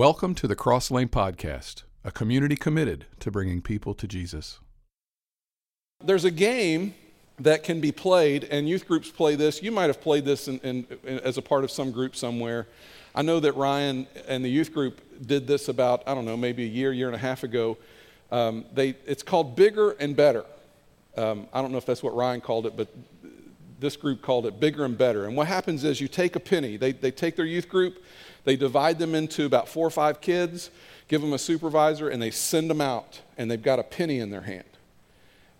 Welcome to the Cross Lane Podcast, a community committed to bringing people to Jesus. There's a game that can be played, and youth groups play this. You might have played this in, in, in, as a part of some group somewhere. I know that Ryan and the youth group did this about, I don't know, maybe a year, year and a half ago. Um, they, it's called Bigger and Better. Um, I don't know if that's what Ryan called it, but this group called it Bigger and Better. And what happens is you take a penny, they, they take their youth group, they divide them into about four or five kids, give them a supervisor, and they send them out, and they've got a penny in their hand.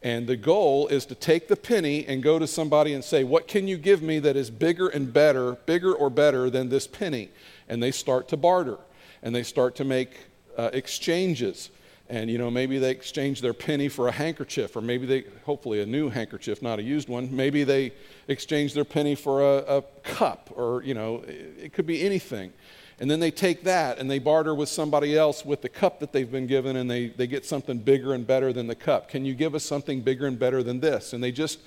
And the goal is to take the penny and go to somebody and say, What can you give me that is bigger and better, bigger or better than this penny? And they start to barter and they start to make uh, exchanges. And, you know, maybe they exchange their penny for a handkerchief, or maybe they, hopefully, a new handkerchief, not a used one. Maybe they exchange their penny for a, a cup, or, you know, it, it could be anything. And then they take that and they barter with somebody else with the cup that they've been given and they, they get something bigger and better than the cup. Can you give us something bigger and better than this? And they just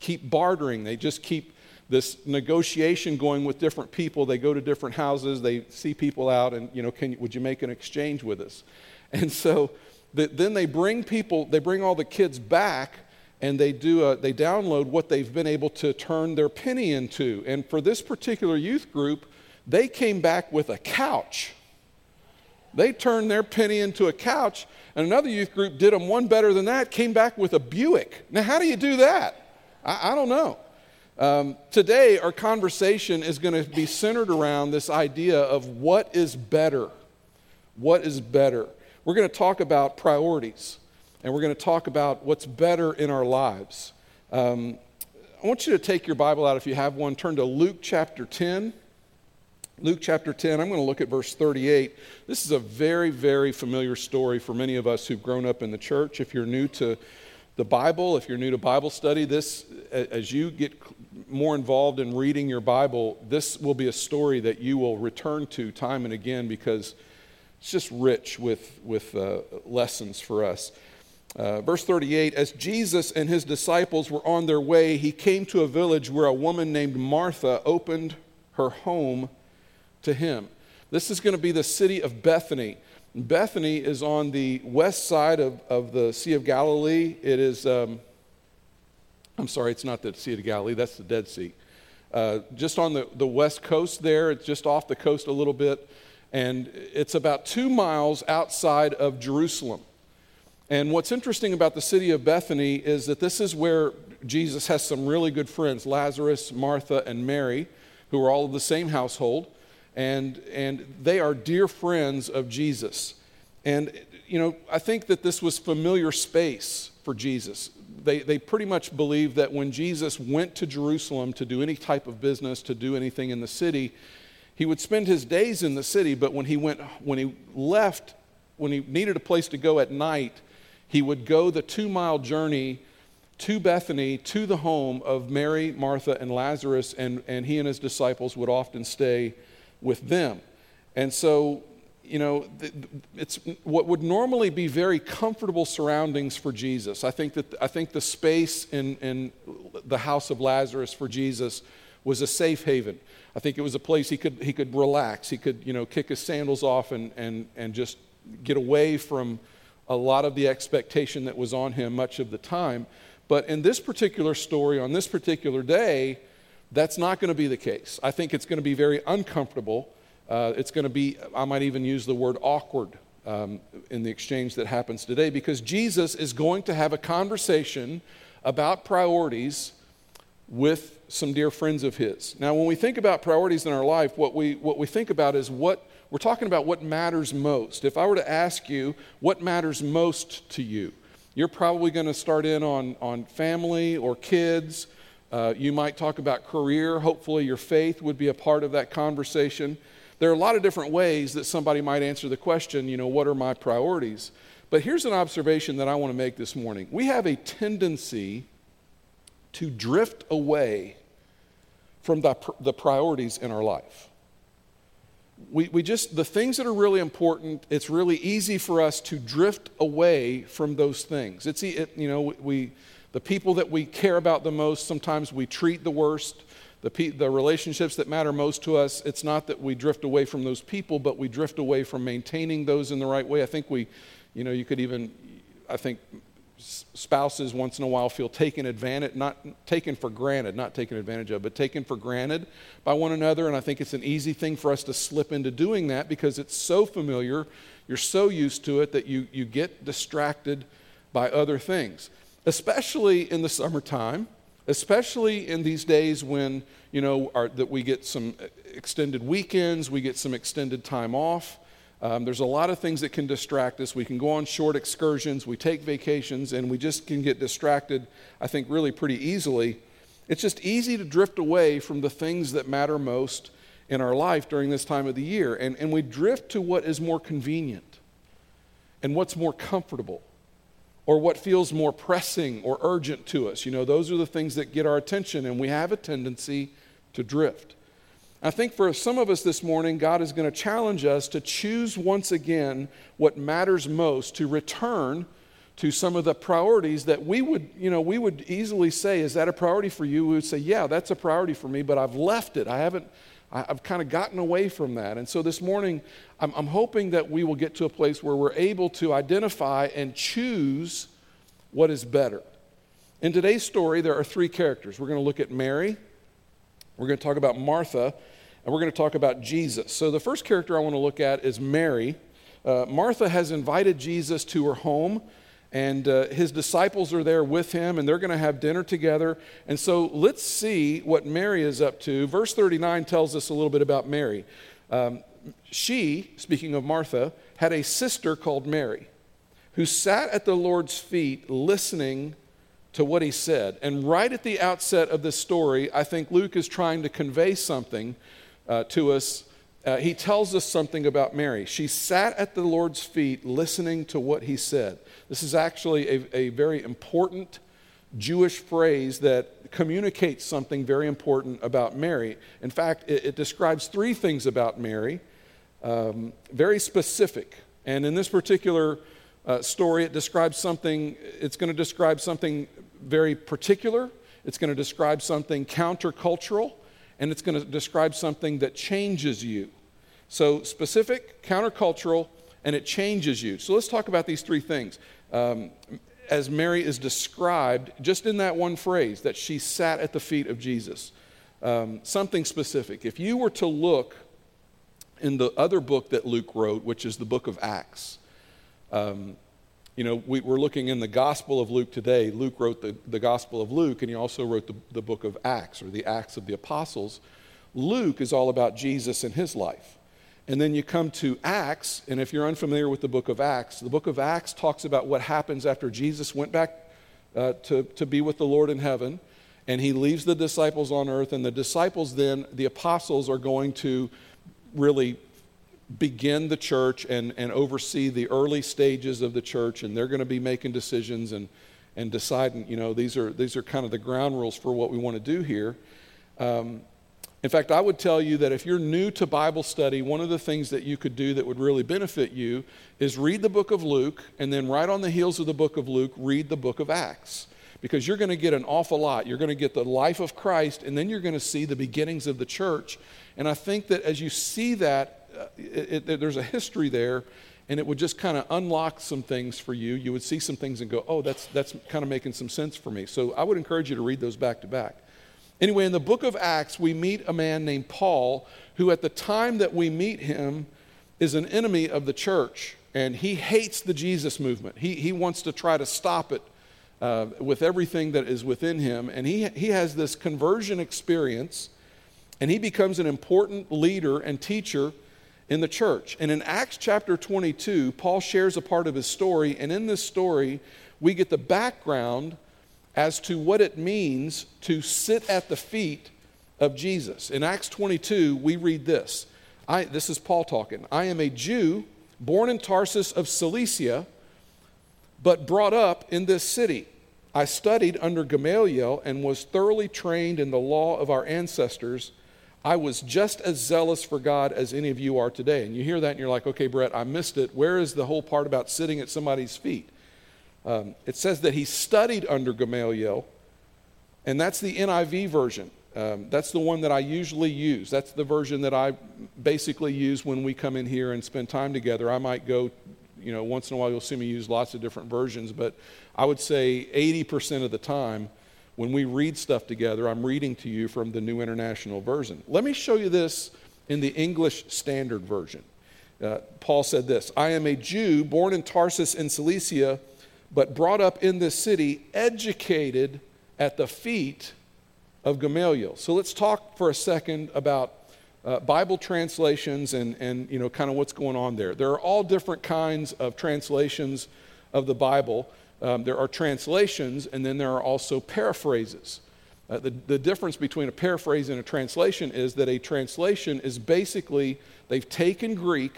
keep bartering. They just keep this negotiation going with different people. They go to different houses, they see people out, and, you know, can, would you make an exchange with us? And so the, then they bring people, they bring all the kids back and they do a, they download what they've been able to turn their penny into. And for this particular youth group, they came back with a couch. They turned their penny into a couch, and another youth group did them one better than that, came back with a Buick. Now, how do you do that? I, I don't know. Um, today, our conversation is going to be centered around this idea of what is better. What is better? We're going to talk about priorities, and we're going to talk about what's better in our lives. Um, I want you to take your Bible out if you have one, turn to Luke chapter 10. Luke chapter 10, I'm going to look at verse 38. This is a very, very familiar story for many of us who've grown up in the church. If you're new to the Bible, if you're new to Bible study, this, as you get more involved in reading your Bible, this will be a story that you will return to time and again because it's just rich with, with uh, lessons for us. Uh, verse 38 As Jesus and his disciples were on their way, he came to a village where a woman named Martha opened her home to him. This is going to be the city of Bethany. Bethany is on the west side of, of the Sea of Galilee. It is, um, I'm sorry, it's not the Sea of Galilee, that's the Dead Sea. Uh, just on the, the west coast there, it's just off the coast a little bit, and it's about two miles outside of Jerusalem. And what's interesting about the city of Bethany is that this is where Jesus has some really good friends Lazarus, Martha, and Mary, who are all of the same household and, and they are dear friends of Jesus. And, you know, I think that this was familiar space for Jesus. They, they pretty much believed that when Jesus went to Jerusalem to do any type of business, to do anything in the city, he would spend his days in the city, but when he, went, when he left, when he needed a place to go at night, he would go the two mile journey to Bethany, to the home of Mary, Martha, and Lazarus, and, and he and his disciples would often stay with them. And so, you know, it's what would normally be very comfortable surroundings for Jesus. I think that I think the space in, in the house of Lazarus for Jesus was a safe haven. I think it was a place he could he could relax. He could, you know, kick his sandals off and and and just get away from a lot of the expectation that was on him much of the time. But in this particular story, on this particular day, that's not going to be the case. I think it's going to be very uncomfortable. Uh, it's going to be, I might even use the word awkward um, in the exchange that happens today because Jesus is going to have a conversation about priorities with some dear friends of his. Now, when we think about priorities in our life, what we, what we think about is what we're talking about what matters most. If I were to ask you what matters most to you, you're probably going to start in on, on family or kids uh, you might talk about career. Hopefully, your faith would be a part of that conversation. There are a lot of different ways that somebody might answer the question, you know, what are my priorities? But here's an observation that I want to make this morning. We have a tendency to drift away from the, the priorities in our life. We, we just, the things that are really important, it's really easy for us to drift away from those things. It's, it, you know, we, the people that we care about the most, sometimes we treat the worst. the, pe- the relationships that matter most to us, it's not that we drift away from those people, but we drift away from maintaining those in the right way. I think we, you know, you could even, I think spouses once in a while feel taken advantage, not taken for granted, not taken advantage of, but taken for granted by one another. And I think it's an easy thing for us to slip into doing that because it's so familiar, you're so used to it that you, you get distracted by other things, especially in the summertime, especially in these days when, you know, our, that we get some uh, extended weekends, we get some extended time off. Um, there's a lot of things that can distract us. We can go on short excursions, we take vacations, and we just can get distracted, I think, really pretty easily. It's just easy to drift away from the things that matter most in our life during this time of the year. And, and we drift to what is more convenient and what's more comfortable or what feels more pressing or urgent to us. You know, those are the things that get our attention, and we have a tendency to drift. I think for some of us this morning, God is going to challenge us to choose once again what matters most, to return to some of the priorities that we would, you know, we would easily say, is that a priority for you? We would say, yeah, that's a priority for me, but I've left it. I haven't, I've kind of gotten away from that. And so this morning, I'm, I'm hoping that we will get to a place where we're able to identify and choose what is better. In today's story, there are three characters. We're going to look at Mary, we're going to talk about Martha, and we're going to talk about Jesus. So, the first character I want to look at is Mary. Uh, Martha has invited Jesus to her home, and uh, his disciples are there with him, and they're going to have dinner together. And so, let's see what Mary is up to. Verse 39 tells us a little bit about Mary. Um, she, speaking of Martha, had a sister called Mary who sat at the Lord's feet listening to what he said. And right at the outset of this story, I think Luke is trying to convey something uh, to us. Uh, he tells us something about Mary. She sat at the Lord's feet listening to what he said. This is actually a, a very important Jewish phrase that communicates something very important about Mary. In fact, it, it describes three things about Mary, um, very specific. And in this particular uh, story, it describes something, it's going to describe something very particular, it's going to describe something countercultural, and it's going to describe something that changes you. So, specific, countercultural, and it changes you. So, let's talk about these three things. Um, as Mary is described, just in that one phrase, that she sat at the feet of Jesus. Um, something specific. If you were to look in the other book that Luke wrote, which is the book of Acts, um, you know, we, are looking in the Gospel of Luke today. Luke wrote the, the Gospel of Luke, and he also wrote the, the book of Acts, or the Acts of the Apostles. Luke is all about Jesus and his life. And then you come to Acts, and if you're unfamiliar with the book of Acts, the book of Acts talks about what happens after Jesus went back uh, to, to be with the Lord in heaven, and he leaves the disciples on earth, and the disciples then, the apostles, are going to really begin the church and, and oversee the early stages of the church, and they're going to be making decisions and, and deciding, you know, these are, these are kind of the ground rules for what we want to do here. Um, in fact, I would tell you that if you're new to Bible study, one of the things that you could do that would really benefit you is read the book of Luke, and then right on the heels of the book of Luke, read the book of Acts. Because you're going to get an awful lot. You're going to get the life of Christ, and then you're going to see the beginnings of the church. And I think that as you see that, it, it, there's a history there, and it would just kind of unlock some things for you. You would see some things and go, oh, that's, that's kind of making some sense for me. So I would encourage you to read those back to back. Anyway, in the book of Acts, we meet a man named Paul, who at the time that we meet him is an enemy of the church, and he hates the Jesus movement. He, he wants to try to stop it uh, with everything that is within him. And he, he has this conversion experience, and he becomes an important leader and teacher in the church. And in Acts chapter 22, Paul shares a part of his story, and in this story, we get the background as to what it means to sit at the feet of Jesus. In Acts 22, we read this. I, this is Paul talking. I am a Jew born in Tarsus of Cilicia, but brought up in this city. I studied under Gamaliel and was thoroughly trained in the law of our ancestors I was just as zealous for God as any of you are today. And you hear that and you're like, okay, Brett, I missed it. Where is the whole part about sitting at somebody's feet? Um, it says that he studied under Gamaliel, and that's the NIV version. Um, that's the one that I usually use. That's the version that I basically use when we come in here and spend time together. I might go, you know, once in a while you'll see me use lots of different versions, but I would say 80% of the time when we read stuff together, I'm reading to you from the New International Version. Let me show you this in the English Standard Version. Uh, Paul said this I am a Jew born in Tarsus in Cilicia, but brought up in this city, educated at the feet of Gamaliel. So let's talk for a second about uh, Bible translations and, and you know, kind of what's going on there. There are all different kinds of translations of the Bible. Um, there are translations, and then there are also paraphrases. Uh, the, the difference between a paraphrase and a translation is that a translation is basically they've taken Greek,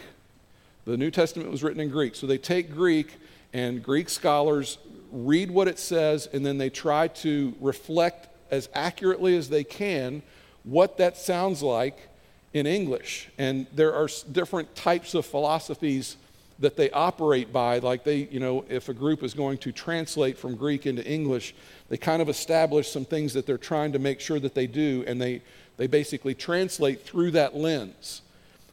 the New Testament was written in Greek, so they take Greek, and Greek scholars read what it says, and then they try to reflect as accurately as they can what that sounds like in English. And there are different types of philosophies that they operate by. Like they, you know, if a group is going to translate from Greek into English, they kind of establish some things that they're trying to make sure that they do, and they, they basically translate through that lens.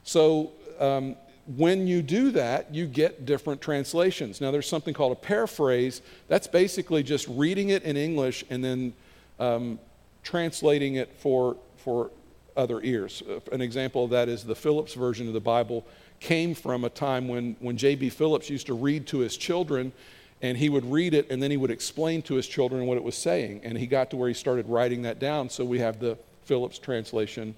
So um, when you do that, you get different translations. Now, there's something called a paraphrase. That's basically just reading it in English and then um, translating it for, for other ears. An example of that is the Phillips version of the Bible came from a time when, when J.B. Phillips used to read to his children, and he would read it and then he would explain to his children what it was saying. And he got to where he started writing that down, so we have the Phillips translation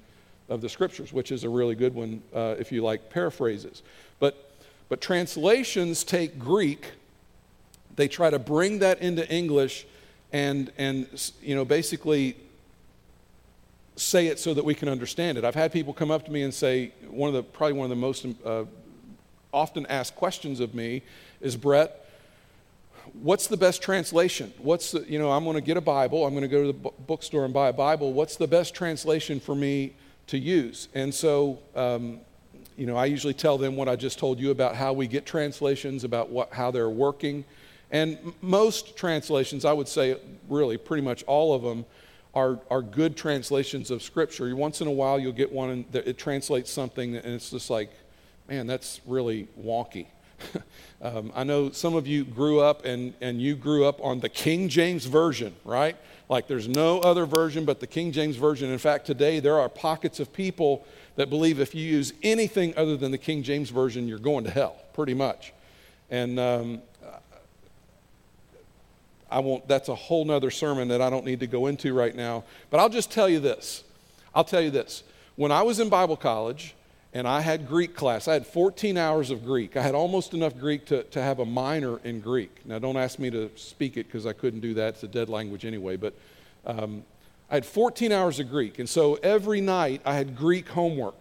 of the scriptures, which is a really good one uh, if you like paraphrases. But, but translations take Greek, they try to bring that into English and, and you know, basically say it so that we can understand it. I've had people come up to me and say, one of the, probably one of the most uh, often asked questions of me is, Brett, what's the best translation? What's the, you know, I'm going to get a Bible, I'm going to go to the bookstore and buy a Bible. What's the best translation for me to use? And so, um, you know, I usually tell them what I just told you about how we get translations, about what, how they're working. And most translations, I would say, really, pretty much all of them, are, are good translations of Scripture. Once in a while, you'll get one that it translates something, and it's just like, man, that's really wonky. um, I know some of you grew up and, and you grew up on the King James Version, right? Like there's no other version but the King James Version. In fact, today there are pockets of people that believe if you use anything other than the King James Version, you're going to hell, pretty much. And um, I won't, that's a whole nother sermon that I don't need to go into right now. But I'll just tell you this. I'll tell you this. When I was in Bible college and I had Greek class, I had 14 hours of Greek. I had almost enough Greek to, to have a minor in Greek. Now, don't ask me to speak it because I couldn't do that. It's a dead language anyway. But um, I had 14 hours of Greek. And so every night I had Greek homework.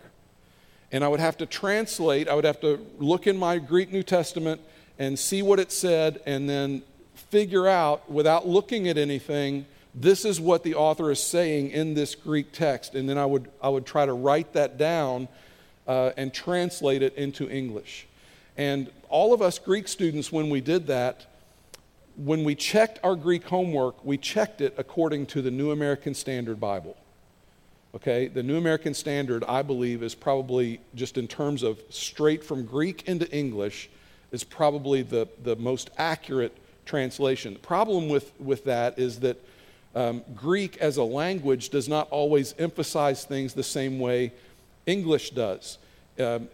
And I would have to translate, I would have to look in my Greek New Testament and see what it said and then figure out without looking at anything this is what the author is saying in this greek text. And then i would, I would try to write that down uh, and translate it into english. And all of us greek students when we did that when we checked our greek homework we checked it according to the new american standard bible. Okay? The new american standard i believe is probably just in terms of straight from greek into english is probably the, the most accurate translation. The problem with, with that is that um, Greek as a language does not always emphasize things the same way English does. Um,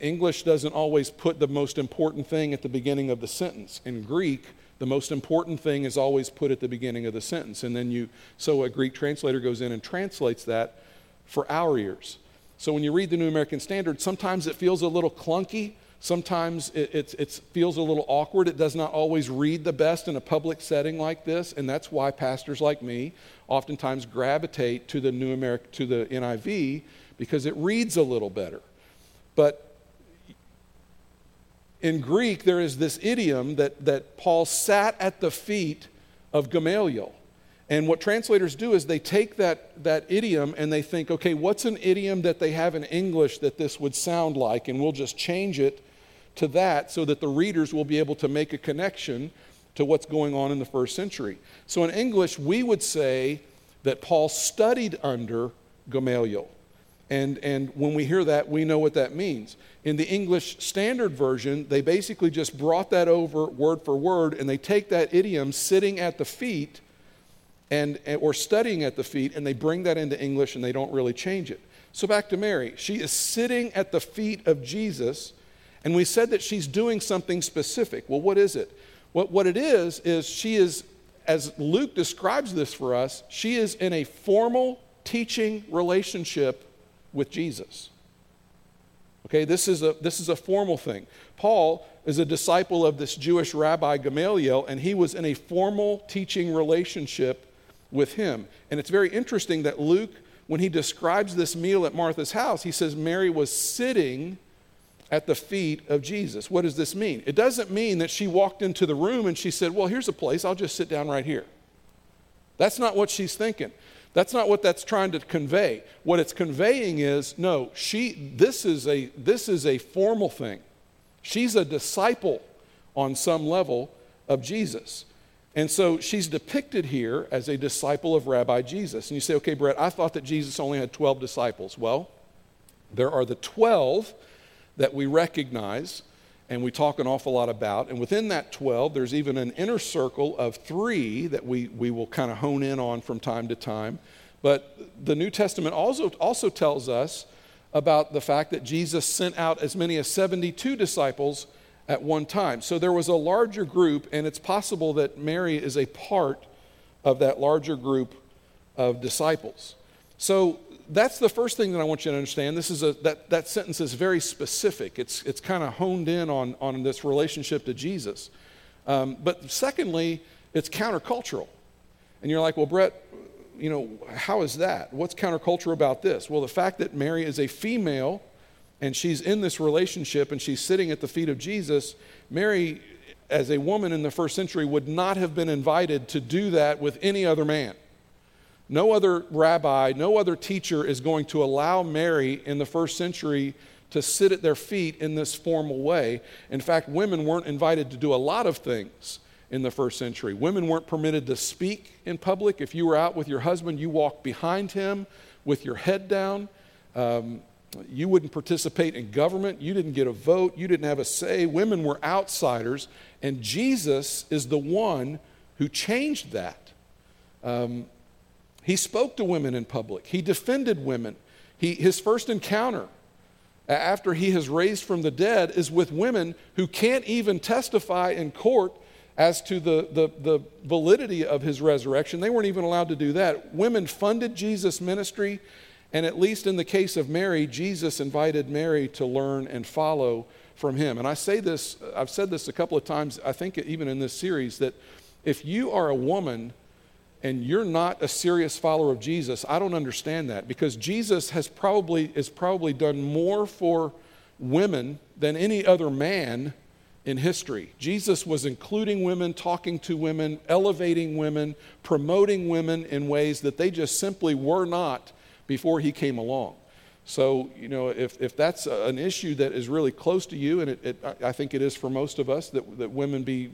English doesn't always put the most important thing at the beginning of the sentence. In Greek, the most important thing is always put at the beginning of the sentence. And then you, so a Greek translator goes in and translates that for our ears. So when you read the New American Standard, sometimes it feels a little clunky Sometimes it, it, it, feels a little awkward. It does not always read the best in a public setting like this, and that's why pastors like me oftentimes gravitate to the New American, to the NIV because it reads a little better. But in Greek, there is this idiom that, that Paul sat at the feet of Gamaliel. And what translators do is they take that, that idiom and they think, okay, what's an idiom that they have in English that this would sound like? And we'll just change it to that so that the readers will be able to make a connection to what's going on in the first century. So in English, we would say that Paul studied under Gamaliel. And, and when we hear that, we know what that means. In the English Standard Version, they basically just brought that over word for word, and they take that idiom, sitting at the feet, and, or studying at the feet, and they bring that into English and they don't really change it. So back to Mary. She is sitting at the feet of Jesus, and we said that she's doing something specific. Well, what is it? What, what it is, is she is, as Luke describes this for us, she is in a formal teaching relationship with Jesus. Okay, this is a, this is a formal thing. Paul is a disciple of this Jewish rabbi Gamaliel, and he was in a formal teaching relationship with him. And it's very interesting that Luke, when he describes this meal at Martha's house, he says Mary was sitting at the feet of Jesus. What does this mean? It doesn't mean that she walked into the room and she said, Well, here's a place, I'll just sit down right here. That's not what she's thinking. That's not what that's trying to convey. What it's conveying is no, she this is a this is a formal thing. She's a disciple on some level of Jesus. And so she's depicted here as a disciple of Rabbi Jesus. And you say, okay, Brett, I thought that Jesus only had 12 disciples. Well, there are the 12 that we recognize and we talk an awful lot about. And within that 12, there's even an inner circle of three that we, we will kind of hone in on from time to time. But the New Testament also, also tells us about the fact that Jesus sent out as many as 72 disciples at one time. So there was a larger group, and it's possible that Mary is a part of that larger group of disciples. So that's the first thing that I want you to understand. This is a, that, that sentence is very specific. It's, it's kind of honed in on, on this relationship to Jesus. Um, but secondly, it's countercultural. And you're like, well, Brett, you know, how is that? What's countercultural about this? Well, the fact that Mary is a female and she's in this relationship and she's sitting at the feet of Jesus, Mary, as a woman in the first century, would not have been invited to do that with any other man. No other rabbi, no other teacher is going to allow Mary in the first century to sit at their feet in this formal way. In fact, women weren't invited to do a lot of things in the first century. Women weren't permitted to speak in public. If you were out with your husband, you walked behind him with your head down. Um, you wouldn't participate in government. You didn't get a vote. You didn't have a say. Women were outsiders. And Jesus is the one who changed that. Um, he spoke to women in public, he defended women. He, his first encounter after he has raised from the dead is with women who can't even testify in court as to the, the, the, validity of his resurrection. They weren't even allowed to do that. Women funded Jesus' ministry, and at least in the case of Mary, Jesus invited Mary to learn and follow from him. And I say this, I've said this a couple of times, I think even in this series, that if you are a woman and you're not a serious follower of Jesus, I don't understand that because Jesus has probably is probably done more for women than any other man in history. Jesus was including women, talking to women, elevating women, promoting women in ways that they just simply were not before he came along. So, you know, if, if that's an issue that is really close to you, and it, it, I think it is for most of us, that, that women be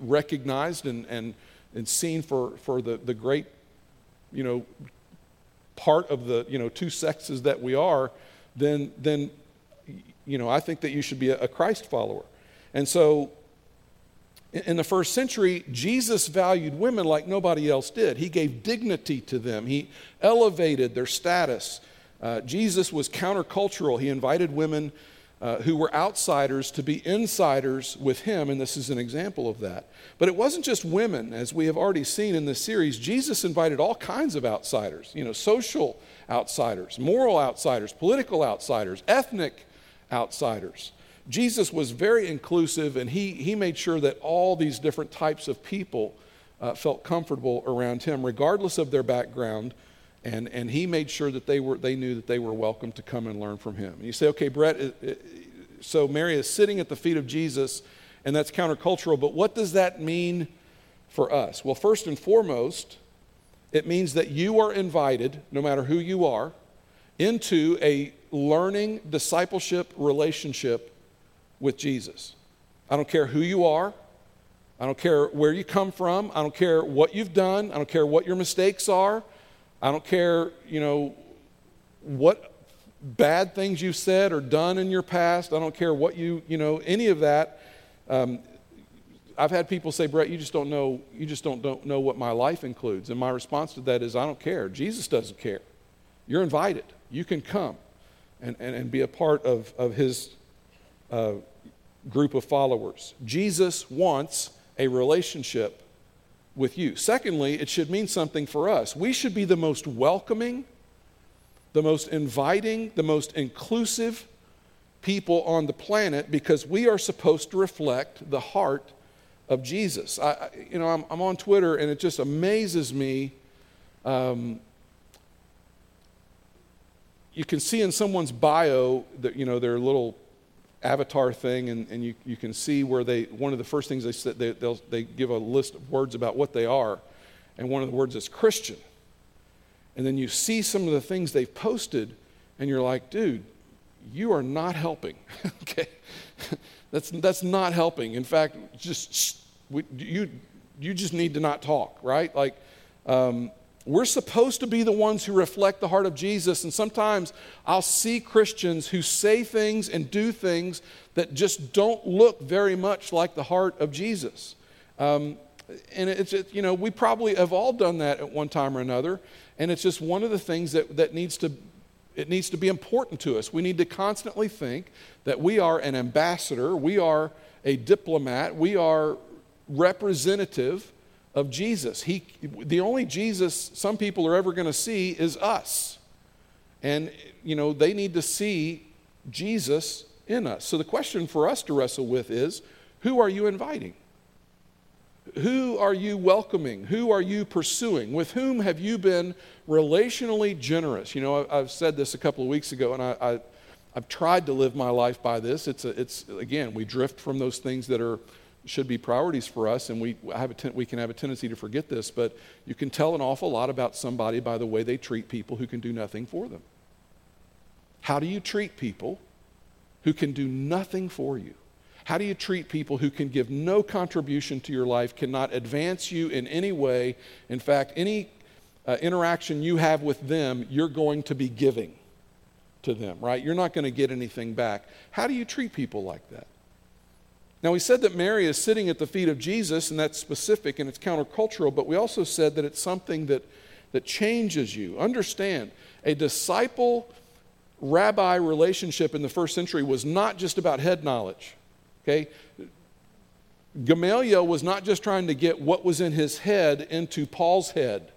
recognized and, and and seen for, for the, the great, you know, part of the, you know, two sexes that we are, then, then you know, I think that you should be a, a Christ follower. And so in the first century, Jesus valued women like nobody else did. He gave dignity to them, he elevated their status. Uh, Jesus was countercultural. He invited women uh, who were outsiders to be insiders with him, and this is an example of that. But it wasn't just women, as we have already seen in this series. Jesus invited all kinds of outsiders, you know, social outsiders, moral outsiders, political outsiders, ethnic outsiders. Jesus was very inclusive, and he, he made sure that all these different types of people uh, felt comfortable around him, regardless of their background and, and he made sure that they, were, they knew that they were welcome to come and learn from him. And you say, okay, Brett, it, it, so Mary is sitting at the feet of Jesus, and that's countercultural, but what does that mean for us? Well, first and foremost, it means that you are invited, no matter who you are, into a learning discipleship relationship with Jesus. I don't care who you are. I don't care where you come from. I don't care what you've done. I don't care what your mistakes are. I don't care, you know, what bad things you've said or done in your past. I don't care what you, you know, any of that. Um, I've had people say, Brett, you just don't know, you just don't, don't know what my life includes. And my response to that is, I don't care. Jesus doesn't care. You're invited. You can come and, and, and be a part of, of his uh, group of followers. Jesus wants a relationship with you. Secondly, it should mean something for us. We should be the most welcoming, the most inviting, the most inclusive people on the planet because we are supposed to reflect the heart of Jesus. I, you know, I'm, I'm on Twitter and it just amazes me. Um, you can see in someone's bio that, you know, their little avatar thing, and, and you, you can see where they, one of the first things they said, they, they'll, they give a list of words about what they are, and one of the words is Christian. And then you see some of the things they've posted, and you're like, dude, you are not helping. okay? that's, that's not helping. In fact, just we, you, you just need to not talk, right? Like, um, we're supposed to be the ones who reflect the heart of Jesus. And sometimes I'll see Christians who say things and do things that just don't look very much like the heart of Jesus. Um, and it's, it, you know, we probably have all done that at one time or another. And it's just one of the things that, that needs to, it needs to be important to us. We need to constantly think that we are an ambassador, we are a diplomat, we are representative of Jesus. He, the only Jesus some people are ever going to see is us. And, you know, they need to see Jesus in us. So the question for us to wrestle with is who are you inviting? Who are you welcoming? Who are you pursuing? With whom have you been relationally generous? You know, I've said this a couple of weeks ago, and I, I, have tried to live my life by this. It's, a, it's, again, we drift from those things that are should be priorities for us, and we, have a ten, we can have a tendency to forget this, but you can tell an awful lot about somebody by the way they treat people who can do nothing for them. How do you treat people who can do nothing for you? How do you treat people who can give no contribution to your life, cannot advance you in any way? In fact, any uh, interaction you have with them, you're going to be giving to them, right? You're not going to get anything back. How do you treat people like that? Now, we said that Mary is sitting at the feet of Jesus, and that's specific and it's countercultural, but we also said that it's something that, that changes you. Understand, a disciple rabbi relationship in the first century was not just about head knowledge. Okay? Gamaliel was not just trying to get what was in his head into Paul's head.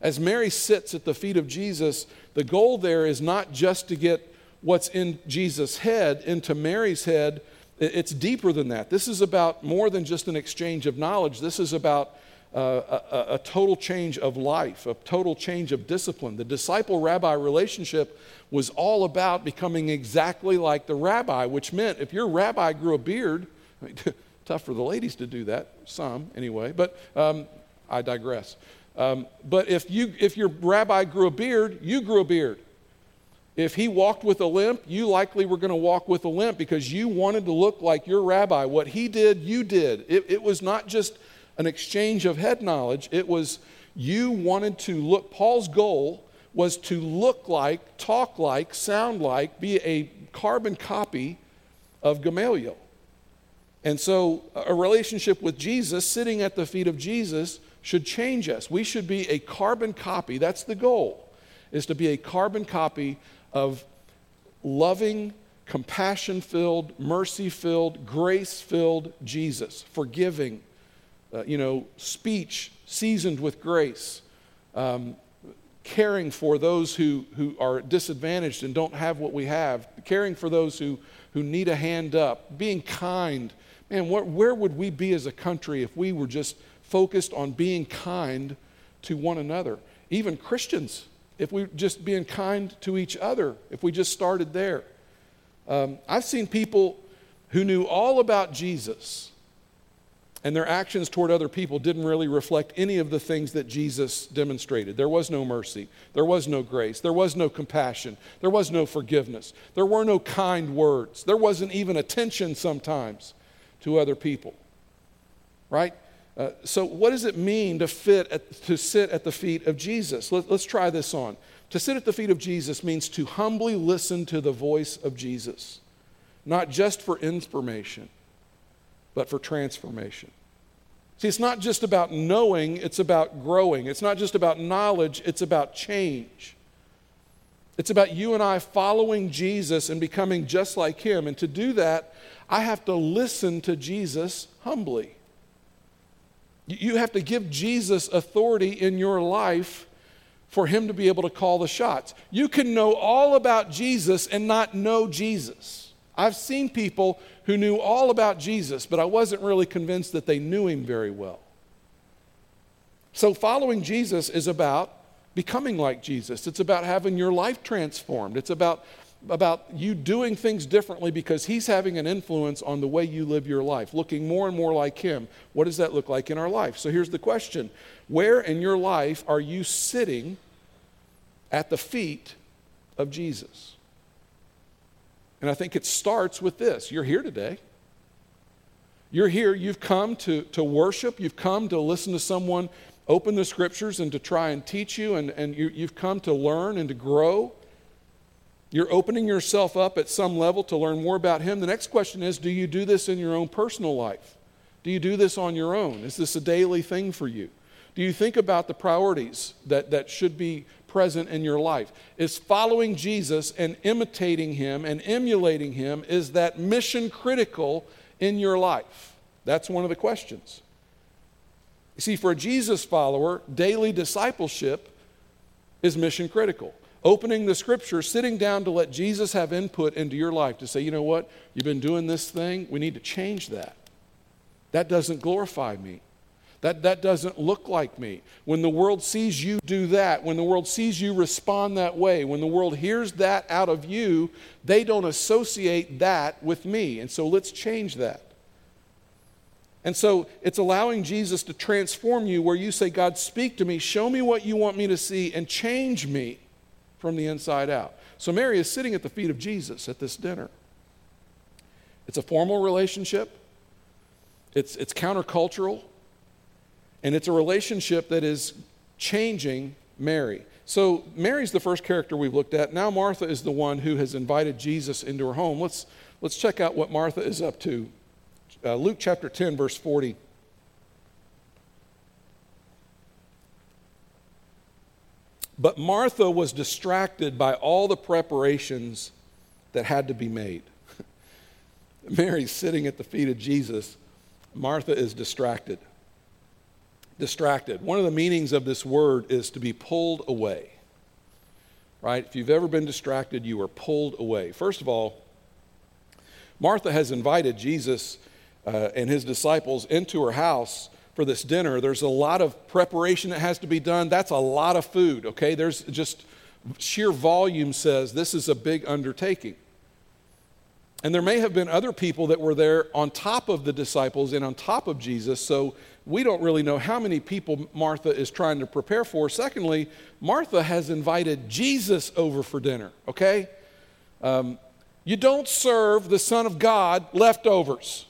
As Mary sits at the feet of Jesus, the goal there is not just to get what's in Jesus' head into Mary's head, it's deeper than that. This is about more than just an exchange of knowledge. This is about uh, a, a, total change of life, a total change of discipline. The disciple rabbi relationship was all about becoming exactly like the rabbi, which meant if your rabbi grew a beard, I mean, tough for the ladies to do that, some anyway, but um, I digress. Um, but if, you, if your rabbi grew a beard, you grew a beard. If he walked with a limp, you likely were going to walk with a limp because you wanted to look like your rabbi. What he did, you did. It, it, was not just an exchange of head knowledge, it was you wanted to look. Paul's goal was to look like, talk like, sound like, be a carbon copy of Gamaliel. And so a relationship with Jesus, sitting at the feet of Jesus, should change us. We should be a carbon copy. That's the goal, is to be a carbon copy of loving, compassion filled, mercy filled, grace filled Jesus, forgiving, uh, you know, speech seasoned with grace, um, caring for those who, who are disadvantaged and don't have what we have, caring for those who, who need a hand up, being kind. Man, where, where would we be as a country if we were just focused on being kind to one another? Even Christians if we just being kind to each other, if we just started there. Um, I've seen people who knew all about Jesus and their actions toward other people didn't really reflect any of the things that Jesus demonstrated. There was no mercy, there was no grace, there was no compassion, there was no forgiveness, there were no kind words, there wasn't even attention sometimes to other people. Right? Uh, so, what does it mean to, fit at, to sit at the feet of Jesus? Let, let's try this on. To sit at the feet of Jesus means to humbly listen to the voice of Jesus, not just for information, but for transformation. See, it's not just about knowing, it's about growing. It's not just about knowledge, it's about change. It's about you and I following Jesus and becoming just like him. And to do that, I have to listen to Jesus humbly. You have to give Jesus authority in your life for him to be able to call the shots. You can know all about Jesus and not know Jesus. I've seen people who knew all about Jesus, but I wasn't really convinced that they knew him very well. So, following Jesus is about becoming like Jesus. It's about having your life transformed. It's about about you doing things differently because he's having an influence on the way you live your life, looking more and more like him. What does that look like in our life? So here's the question Where in your life are you sitting at the feet of Jesus? And I think it starts with this you're here today. You're here, you've come to, to worship, you've come to listen to someone open the scriptures and to try and teach you, and, and you, you've come to learn and to grow. You're opening yourself up at some level to learn more about Him. The next question is do you do this in your own personal life? Do you do this on your own? Is this a daily thing for you? Do you think about the priorities that, that should be present in your life? Is following Jesus and imitating Him and emulating Him, is that mission critical in your life? That's one of the questions. You see, for a Jesus follower, daily discipleship is mission critical opening the scripture, sitting down to let Jesus have input into your life to say, you know what, you've been doing this thing, we need to change that. That doesn't glorify me. That, that doesn't look like me. When the world sees you do that, when the world sees you respond that way, when the world hears that out of you, they don't associate that with me. And so let's change that. And so it's allowing Jesus to transform you where you say, God, speak to me, show me what you want me to see, and change me from the inside out. So Mary is sitting at the feet of Jesus at this dinner. It's a formal relationship, it's, it's countercultural, and it's a relationship that is changing Mary. So Mary's the first character we've looked at. Now Martha is the one who has invited Jesus into her home. Let's, let's check out what Martha is up to. Uh, Luke chapter 10, verse 40. But Martha was distracted by all the preparations that had to be made. Mary's sitting at the feet of Jesus. Martha is distracted. Distracted. One of the meanings of this word is to be pulled away. Right? If you've ever been distracted, you are pulled away. First of all, Martha has invited Jesus uh, and his disciples into her house for this dinner. There's a lot of preparation that has to be done. That's a lot of food, okay? There's just sheer volume says this is a big undertaking. And there may have been other people that were there on top of the disciples and on top of Jesus, so we don't really know how many people Martha is trying to prepare for. Secondly, Martha has invited Jesus over for dinner, okay? Um, you don't serve the Son of God leftovers.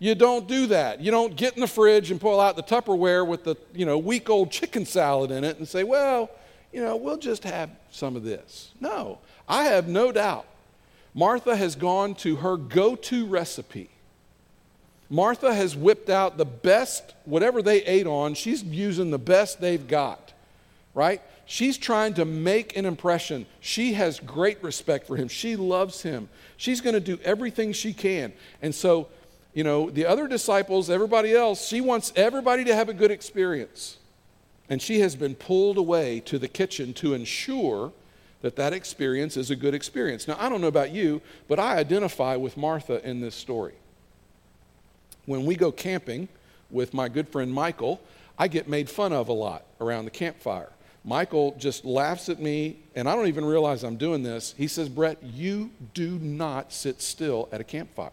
You don't do that. You don't get in the fridge and pull out the Tupperware with the, you know, week old chicken salad in it and say, well, you know, we'll just have some of this. No, I have no doubt. Martha has gone to her go to recipe. Martha has whipped out the best, whatever they ate on, she's using the best they've got, right? She's trying to make an impression. She has great respect for him. She loves him. She's going to do everything she can. And so you know, the other disciples, everybody else, she wants everybody to have a good experience. And she has been pulled away to the kitchen to ensure that that experience is a good experience. Now, I don't know about you, but I identify with Martha in this story. When we go camping with my good friend Michael, I get made fun of a lot around the campfire. Michael just laughs at me, and I don't even realize I'm doing this. He says, Brett, you do not sit still at a campfire.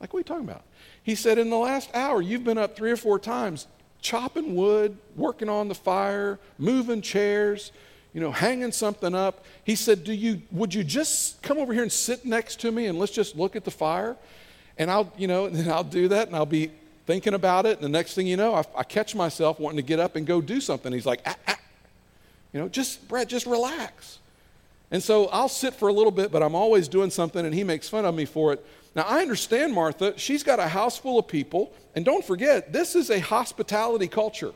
Like, what are you talking about? He said, In the last hour, you've been up three or four times chopping wood, working on the fire, moving chairs, you know, hanging something up. He said, Do you, would you just come over here and sit next to me and let's just look at the fire? And I'll, you know, and then I'll do that and I'll be thinking about it, and the next thing you know, I, I catch myself wanting to get up and go do something. He's like, ah, ah. you know, just, Brett, just relax. And so I'll sit for a little bit, but I'm always doing something, and he makes fun of me for it. Now, I understand Martha. She's got a house full of people, and don't forget, this is a hospitality culture.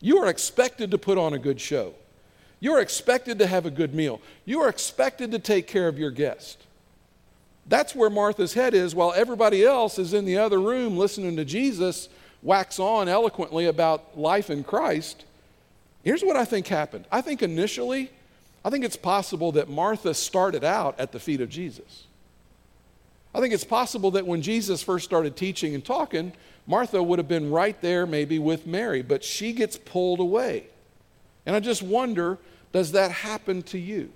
You are expected to put on a good show. You are expected to have a good meal. You are expected to take care of your guest. That's where Martha's head is, while everybody else is in the other room listening to Jesus wax on eloquently about life in Christ. Here's what I think happened. I think initially, I think it's possible that Martha started out at the feet of Jesus. I think it's possible that when Jesus first started teaching and talking, Martha would have been right there maybe with Mary, but she gets pulled away. And I just wonder does that happen to you?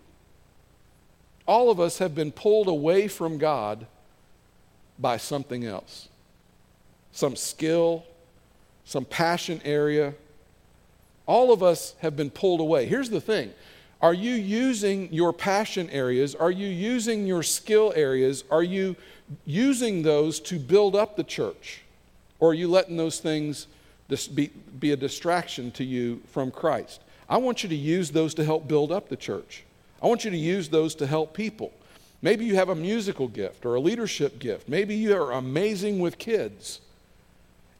All of us have been pulled away from God by something else some skill, some passion area. All of us have been pulled away. Here's the thing are you using your passion areas? Are you using your skill areas? Are you using those to build up the church? Or are you letting those things be, be a distraction to you from Christ? I want you to use those to help build up the church. I want you to use those to help people. Maybe you have a musical gift or a leadership gift. Maybe you are amazing with kids.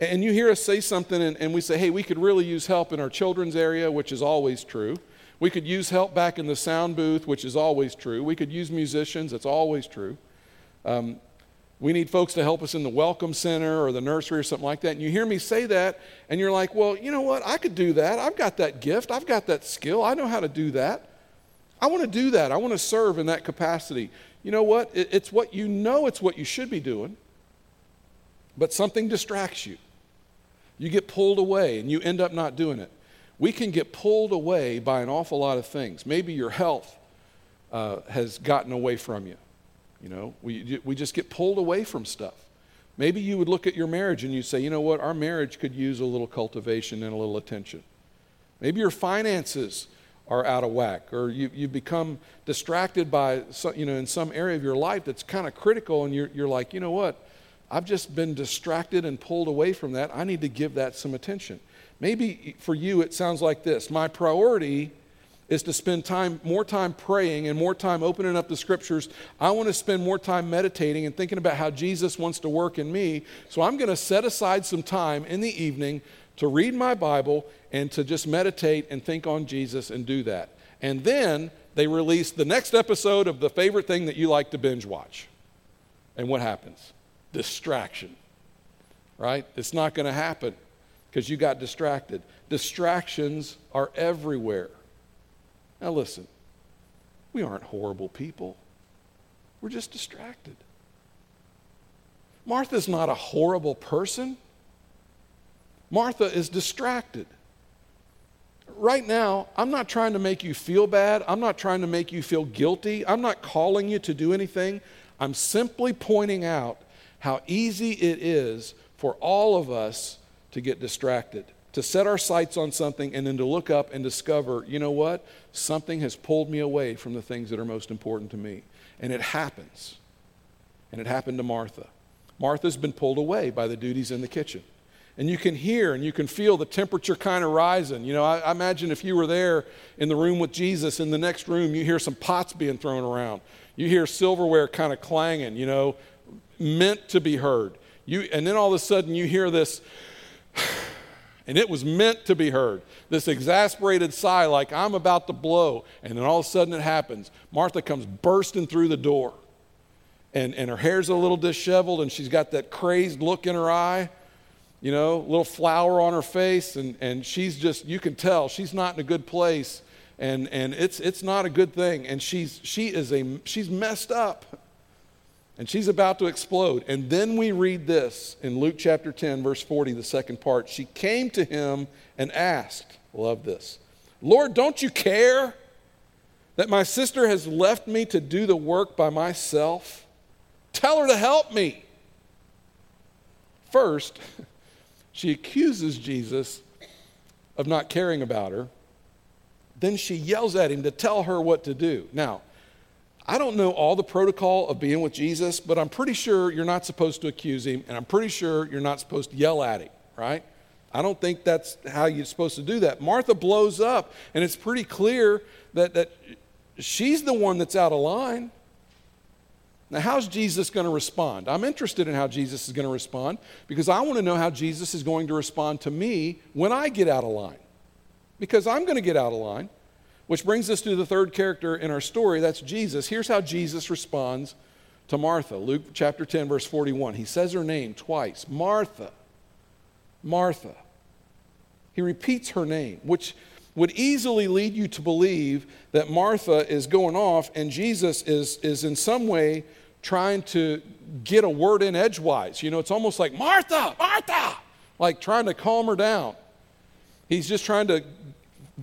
And you hear us say something, and, and, we say, hey, we could really use help in our children's area, which is always true. We could use help back in the sound booth, which is always true. We could use musicians, that's always true. Um, we need folks to help us in the welcome center or the nursery or something like that. And you hear me say that, and you're like, well, you know what? I could do that. I've got that gift. I've got that skill. I know how to do that. I want to do that. I want to serve in that capacity. You know what? It's what you know, it's what you should be doing, but something distracts you. You get pulled away and you end up not doing it. We can get pulled away by an awful lot of things. Maybe your health uh, has gotten away from you. You know, we, we just get pulled away from stuff. Maybe you would look at your marriage and you say, you know what, our marriage could use a little cultivation and a little attention. Maybe your finances are out of whack, or you, you become distracted by, some, you know, in some area of your life that's kind of critical, and you're, you're like, you know what, I've just been distracted and pulled away from that. I need to give that some attention. Maybe for you it sounds like this My priority is to spend time, more time praying and more time opening up the scriptures. I want to spend more time meditating and thinking about how Jesus wants to work in me. So I'm going to set aside some time in the evening to read my Bible and to just meditate and think on Jesus and do that. And then they release the next episode of the favorite thing that you like to binge watch. And what happens? Distraction. Right? It's not going to happen because you got distracted. Distractions are everywhere. Now, listen, we aren't horrible people, we're just distracted. Martha's not a horrible person. Martha is distracted. Right now, I'm not trying to make you feel bad. I'm not trying to make you feel guilty. I'm not calling you to do anything. I'm simply pointing out how easy it is for all of us to get distracted to set our sights on something and then to look up and discover, you know what? Something has pulled me away from the things that are most important to me. And it happens. And it happened to Martha. Martha's been pulled away by the duties in the kitchen. And you can hear and you can feel the temperature kind of rising. You know, I, I imagine if you were there in the room with Jesus, in the next room, you hear some pots being thrown around. You hear silverware kind of clanging, you know, meant to be heard. You, and then all of a sudden you hear this and it was meant to be heard. This exasperated sigh, like I'm about to blow. And then all of a sudden it happens. Martha comes bursting through the door. And, and her hair's a little disheveled, and she's got that crazed look in her eye, you know, a little flour on her face. And, and she's just, you can tell, she's not in a good place. And, and it's, it's not a good thing. And she's, she is a, she's messed up and she's about to explode. And then we read this in Luke chapter 10, verse 40, the second part. She came to him and asked, Love this, Lord, don't you care that my sister has left me to do the work by myself? Tell her to help me. First, she accuses Jesus of not caring about her. Then she yells at him to tell her what to do. Now, I don't know all the protocol of being with Jesus, but I'm pretty sure you're not supposed to accuse him, and I'm pretty sure you're not supposed to yell at him, right? I don't think that's how you're supposed to do that. Martha blows up, and it's pretty clear that, that she's the one that's out of line. Now, how's Jesus going to respond? I'm interested in how Jesus is going to respond because I want to know how Jesus is going to respond to me when I get out of line. Because I'm going to get out of line. Which brings us to the third character in our story that's Jesus. Here's how Jesus responds to Martha. Luke chapter 10, verse 41. He says her name twice Martha. Martha. He repeats her name, which would easily lead you to believe that Martha is going off and Jesus is, is in some way trying to get a word in edgewise. You know, it's almost like, Martha, Martha, like trying to calm her down. He's just trying to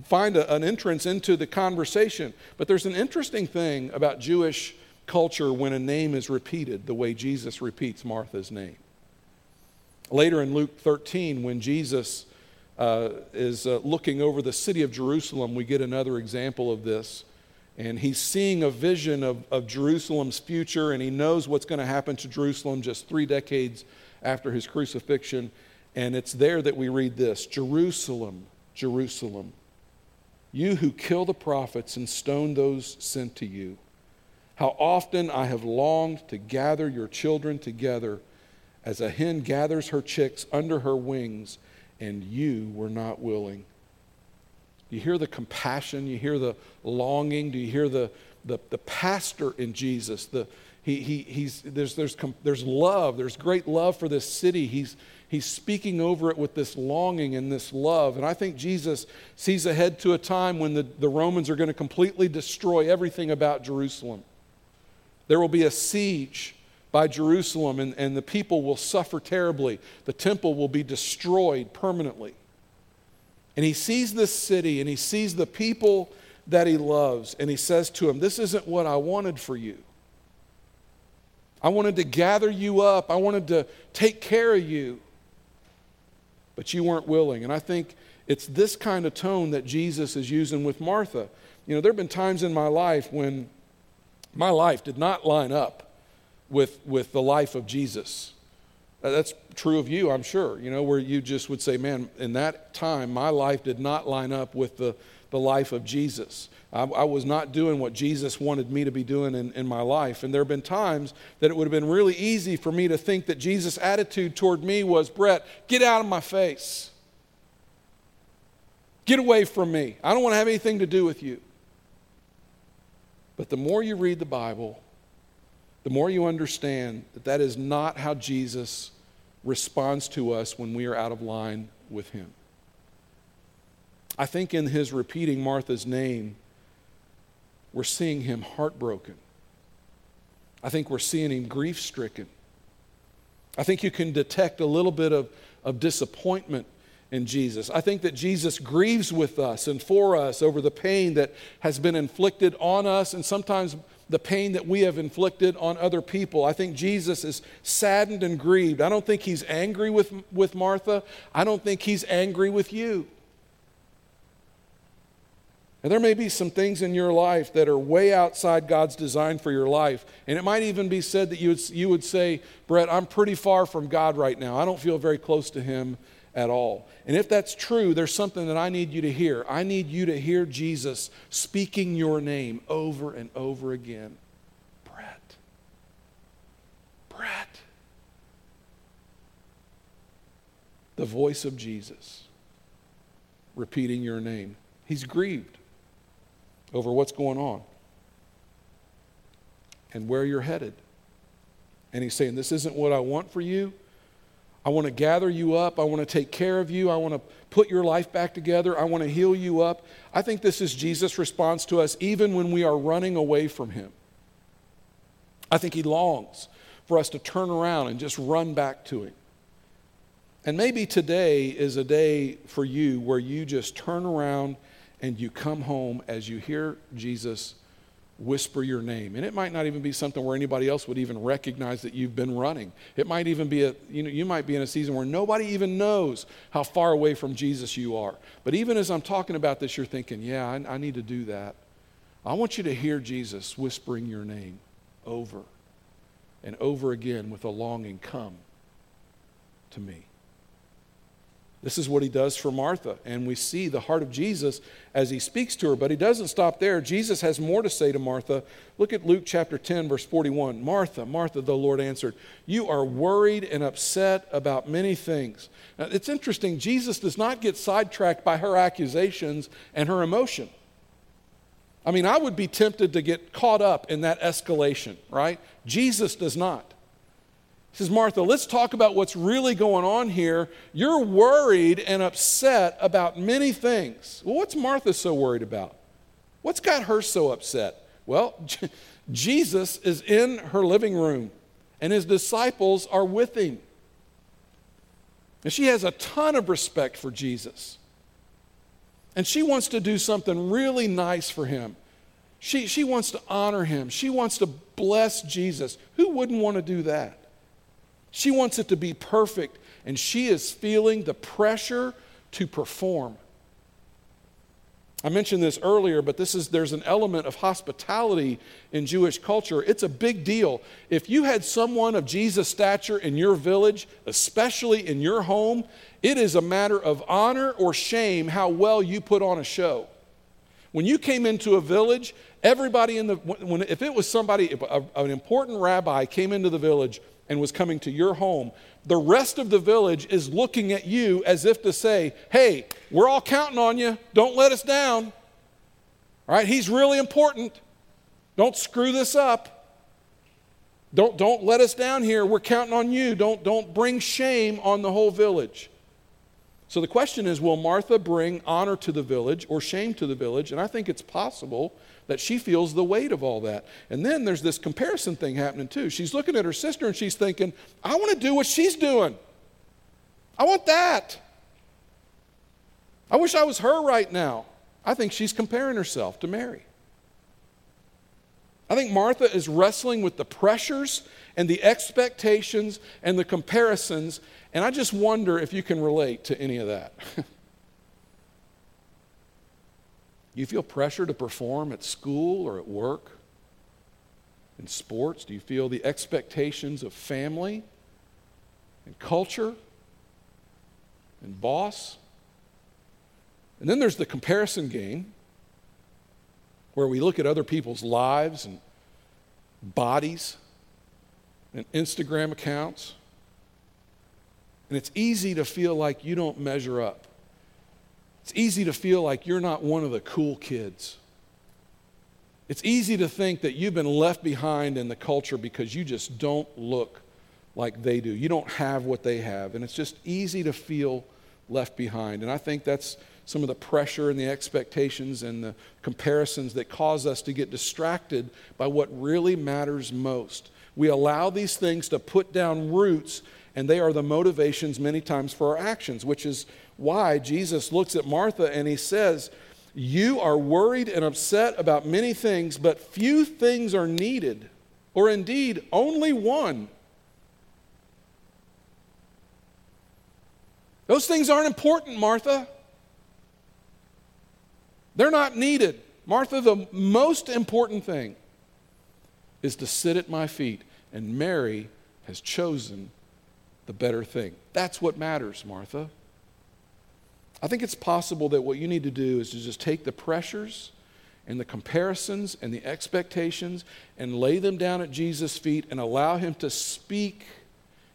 find a, an entrance into the conversation. But there's an interesting thing about Jewish culture when a name is repeated, the way Jesus repeats Martha's name. Later in Luke 13, when Jesus uh, is uh, looking over the city of Jerusalem, we get another example of this. And he's seeing a vision of, of Jerusalem's future, and he knows what's going to happen to Jerusalem just three decades after his crucifixion. And it's there that we read this Jerusalem, Jerusalem, you who kill the prophets and stone those sent to you. How often I have longed to gather your children together as a hen gathers her chicks under her wings, and you were not willing. You hear the compassion, you hear the longing, do you hear the, the, the pastor in Jesus? The, he, he, he's, there's, there's, there's love, there's great love for this city. He's, he's speaking over it with this longing and this love. And I think Jesus sees ahead to a time when the, the Romans are going to completely destroy everything about Jerusalem. There will be a siege by Jerusalem, and, and the people will suffer terribly. The temple will be destroyed permanently. And he sees this city and he sees the people that he loves, and he says to him, This isn't what I wanted for you. I wanted to gather you up, I wanted to take care of you but you weren't willing. And I think it's this kind of tone that Jesus is using with Martha. You know, there have been times in my life when my life did not line up with, with the life of Jesus. That's true of you, I'm sure, you know, where you just would say, man, in that time, my life did not line up with the, the life of Jesus. I, I, was not doing what Jesus wanted me to be doing in, in my life. And there have been times that it would have been really easy for me to think that Jesus' attitude toward me was, Brett, get out of my face. Get away from me. I don't want to have anything to do with you. But the more you read the Bible, the more you understand that that is not how Jesus responds to us when we are out of line with Him. I think in his repeating Martha's name, we're seeing him heartbroken. I think we're seeing him grief stricken. I think you can detect a little bit of, of disappointment in Jesus. I think that Jesus grieves with us and for us over the pain that has been inflicted on us and sometimes the pain that we have inflicted on other people. I think Jesus is saddened and grieved. I don't think he's angry with, with Martha. I don't think he's angry with you. And there may be some things in your life that are way outside God's design for your life. And it might even be said that you would, you would say, Brett, I'm pretty far from God right now. I don't feel very close to Him at all. And if that's true, there's something that I need you to hear. I need you to hear Jesus speaking your name over and over again Brett. Brett. The voice of Jesus repeating your name. He's grieved over what's going on and where you're headed. And he's saying, This isn't what I want for you. I want to gather you up. I want to take care of you. I want to put your life back together. I want to heal you up. I think this is Jesus' response to us, even when we are running away from him. I think he longs for us to turn around and just run back to him. And maybe today is a day for you where you just turn around and you come home as you hear Jesus whisper your name. And it might not even be something where anybody else would even recognize that you've been running. It might even be a, you know, you might be in a season where nobody even knows how far away from Jesus you are. But even as I'm talking about this, you're thinking, yeah, I, I need to do that. I want you to hear Jesus whispering your name over and over again with a longing come to me. This is what he does for Martha. And we see the heart of Jesus as he speaks to her. But he doesn't stop there. Jesus has more to say to Martha. Look at Luke chapter 10, verse 41. Martha, Martha, the Lord answered, You are worried and upset about many things. Now, it's interesting. Jesus does not get sidetracked by her accusations and her emotion. I mean, I would be tempted to get caught up in that escalation, right? Jesus does not. He says, Martha, let's talk about what's really going on here. You're worried and upset about many things. Well, what's Martha so worried about? What's got her so upset? Well, Jesus is in her living room, and his disciples are with him. And she has a ton of respect for Jesus. And she wants to do something really nice for him. She, she wants to honor him. She wants to bless Jesus. Who wouldn't want to do that? She wants it to be perfect, and she is feeling the pressure to perform. I mentioned this earlier, but this is there's an element of hospitality in Jewish culture. It's a big deal. If you had someone of Jesus' stature in your village, especially in your home, it is a matter of honor or shame how well you put on a show. When you came into a village, everybody in the when if it was somebody an important rabbi came into the village, and was coming to your home, the rest of the village is looking at you as if to say, Hey, we're all counting on you. Don't let us down. All right, he's really important. Don't screw this up. Don't, don't let us down here. We're counting on you. Don't, don't bring shame on the whole village. So the question is will Martha bring honor to the village or shame to the village? And I think it's possible that she feels the weight of all that. And then there's this comparison thing happening too. She's looking at her sister and she's thinking, I want to do what she's doing. I want that. I wish I was her right now. I think she's comparing herself to Mary. I think Martha is wrestling with the pressures and the expectations and the comparisons, and I just wonder if you can relate to any of that. you feel pressure to perform at school or at work? In sports? Do you feel the expectations of family and culture and boss? And then there's the comparison game where we look at other people's lives and bodies and Instagram accounts. And it's easy to feel like you don't measure up. It's easy to feel like you're not one of the cool kids. It's easy to think that you've been left behind in the culture because you just don't look like they do. You don't have what they have. And it's just easy to feel left behind. And I think that's some of the pressure and the expectations and the comparisons that cause us to get distracted by what really matters most. We allow these things to put down roots, and they are the motivations many times for our actions, which is why Jesus looks at Martha and he says, You are worried and upset about many things, but few things are needed, or indeed only one. Those things aren't important, Martha. They're not needed. Martha, the most important thing is to sit at my feet, and Mary has chosen the better thing. That's what matters, Martha. I think it's possible that what you need to do is to just take the pressures and the comparisons and the expectations and lay them down at Jesus' feet and allow Him to speak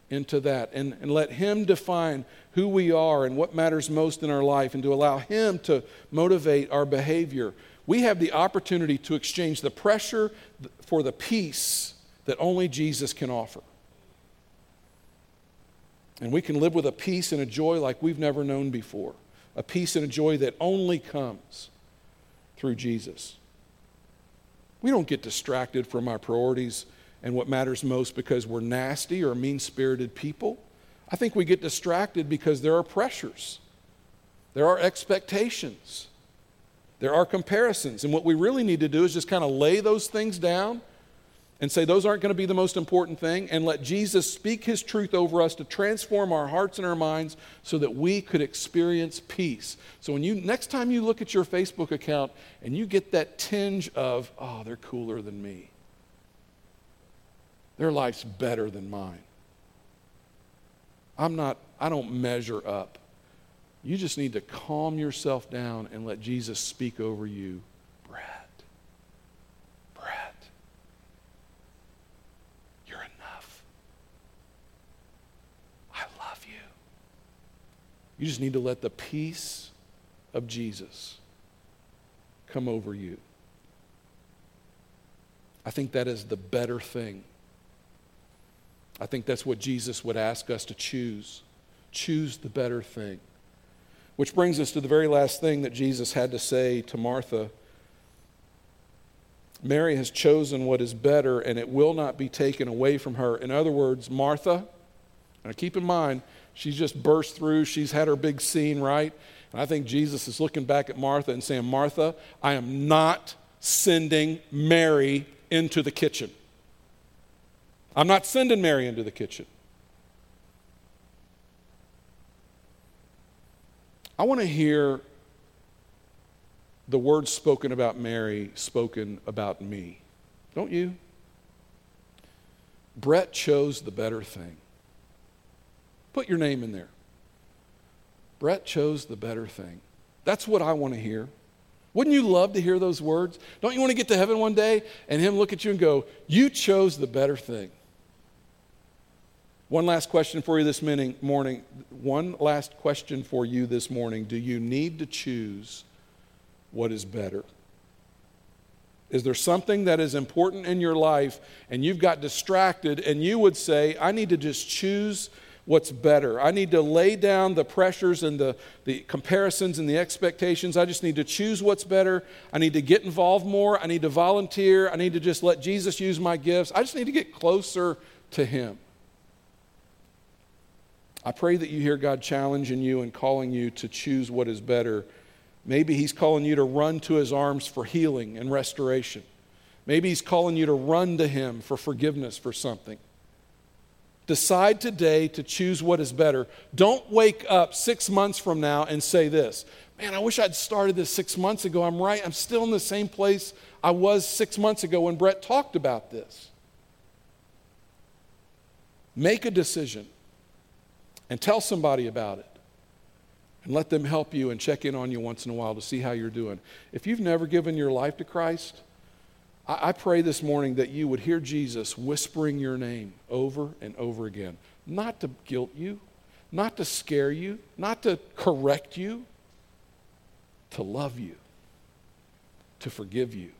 into that and, and let Him define who we are and what matters most in our life and to allow Him to motivate our behavior. We have the opportunity to exchange the pressure for the peace that only Jesus can offer. And we can live with a peace and a joy like we've never known before a peace and a joy that only comes through Jesus. We don't get distracted from our priorities and what matters most because we're nasty or mean spirited people. I think we get distracted because there are pressures, there are expectations, there are comparisons. And what we really need to do is just kind of lay those things down and say those aren't going to be the most important thing and let Jesus speak his truth over us to transform our hearts and our minds so that we could experience peace. So when you next time you look at your Facebook account and you get that tinge of, oh, they're cooler than me. Their life's better than mine. I'm not I don't measure up. You just need to calm yourself down and let Jesus speak over you You just need to let the peace of Jesus come over you. I think that is the better thing. I think that's what Jesus would ask us to choose. Choose the better thing. Which brings us to the very last thing that Jesus had to say to Martha. Mary has chosen what is better, and it will not be taken away from her. In other words, Martha, and keep in mind, She's just burst through. She's had her big scene, right? And I think Jesus is looking back at Martha and saying, Martha, I am not sending Mary into the kitchen. I'm not sending Mary into the kitchen. I want to hear the words spoken about Mary spoken about me. Don't you? Brett chose the better thing. Put your name in there. Brett chose the better thing. That's what I want to hear. Wouldn't you love to hear those words? Don't you want to get to heaven one day and him look at you and go, You chose the better thing? One last question for you this morning. One last question for you this morning. Do you need to choose what is better? Is there something that is important in your life and you've got distracted and you would say, I need to just choose what's better. I need to lay down the pressures and the, the comparisons and the expectations. I just need to choose what's better. I need to get involved more. I need to volunteer. I need to just let Jesus use my gifts. I just need to get closer to Him. I pray that you hear God challenging you and calling you to choose what is better. Maybe He's calling you to run to His arms for healing and restoration. Maybe He's calling you to run to Him for forgiveness for something. Decide today to choose what is better. Don't wake up six months from now and say this Man, I wish I'd started this six months ago. I'm right. I'm still in the same place I was six months ago when Brett talked about this. Make a decision and tell somebody about it. And let them help you and check in on you once in a while to see how you're doing. If you've never given your life to Christ, I, I pray this morning that you would hear Jesus whispering your name over and over again, not to guilt you, not to scare you, not to correct you, to love you, to forgive you,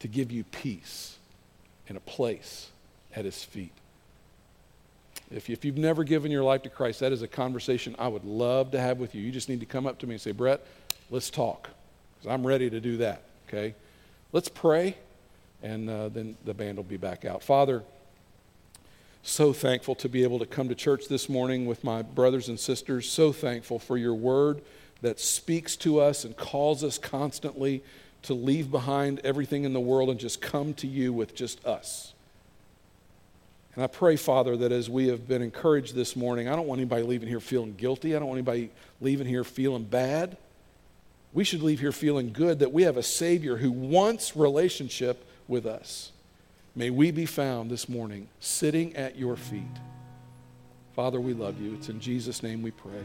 to give you peace and a place at his feet. If, if you've never given your life to Christ, that is a conversation I would love to have with you. You just need to come up to me and say, Brett, let's talk. Because I'm ready to do that, okay? Let's pray, and uh, then the band will be back out. Father, so thankful to be able to come to church this morning with my brothers and sisters. So thankful for your word that speaks to us and calls us constantly to leave behind everything in the world and just come to you with just us. And I pray, Father, that as we have been encouraged this morning, I don't want anybody leaving here feeling guilty. I don't want anybody leaving here feeling bad we should leave here feeling good that we have a Savior who wants relationship with us. May we be found this morning sitting at your feet. Father, we love you. It's in Jesus' name we pray.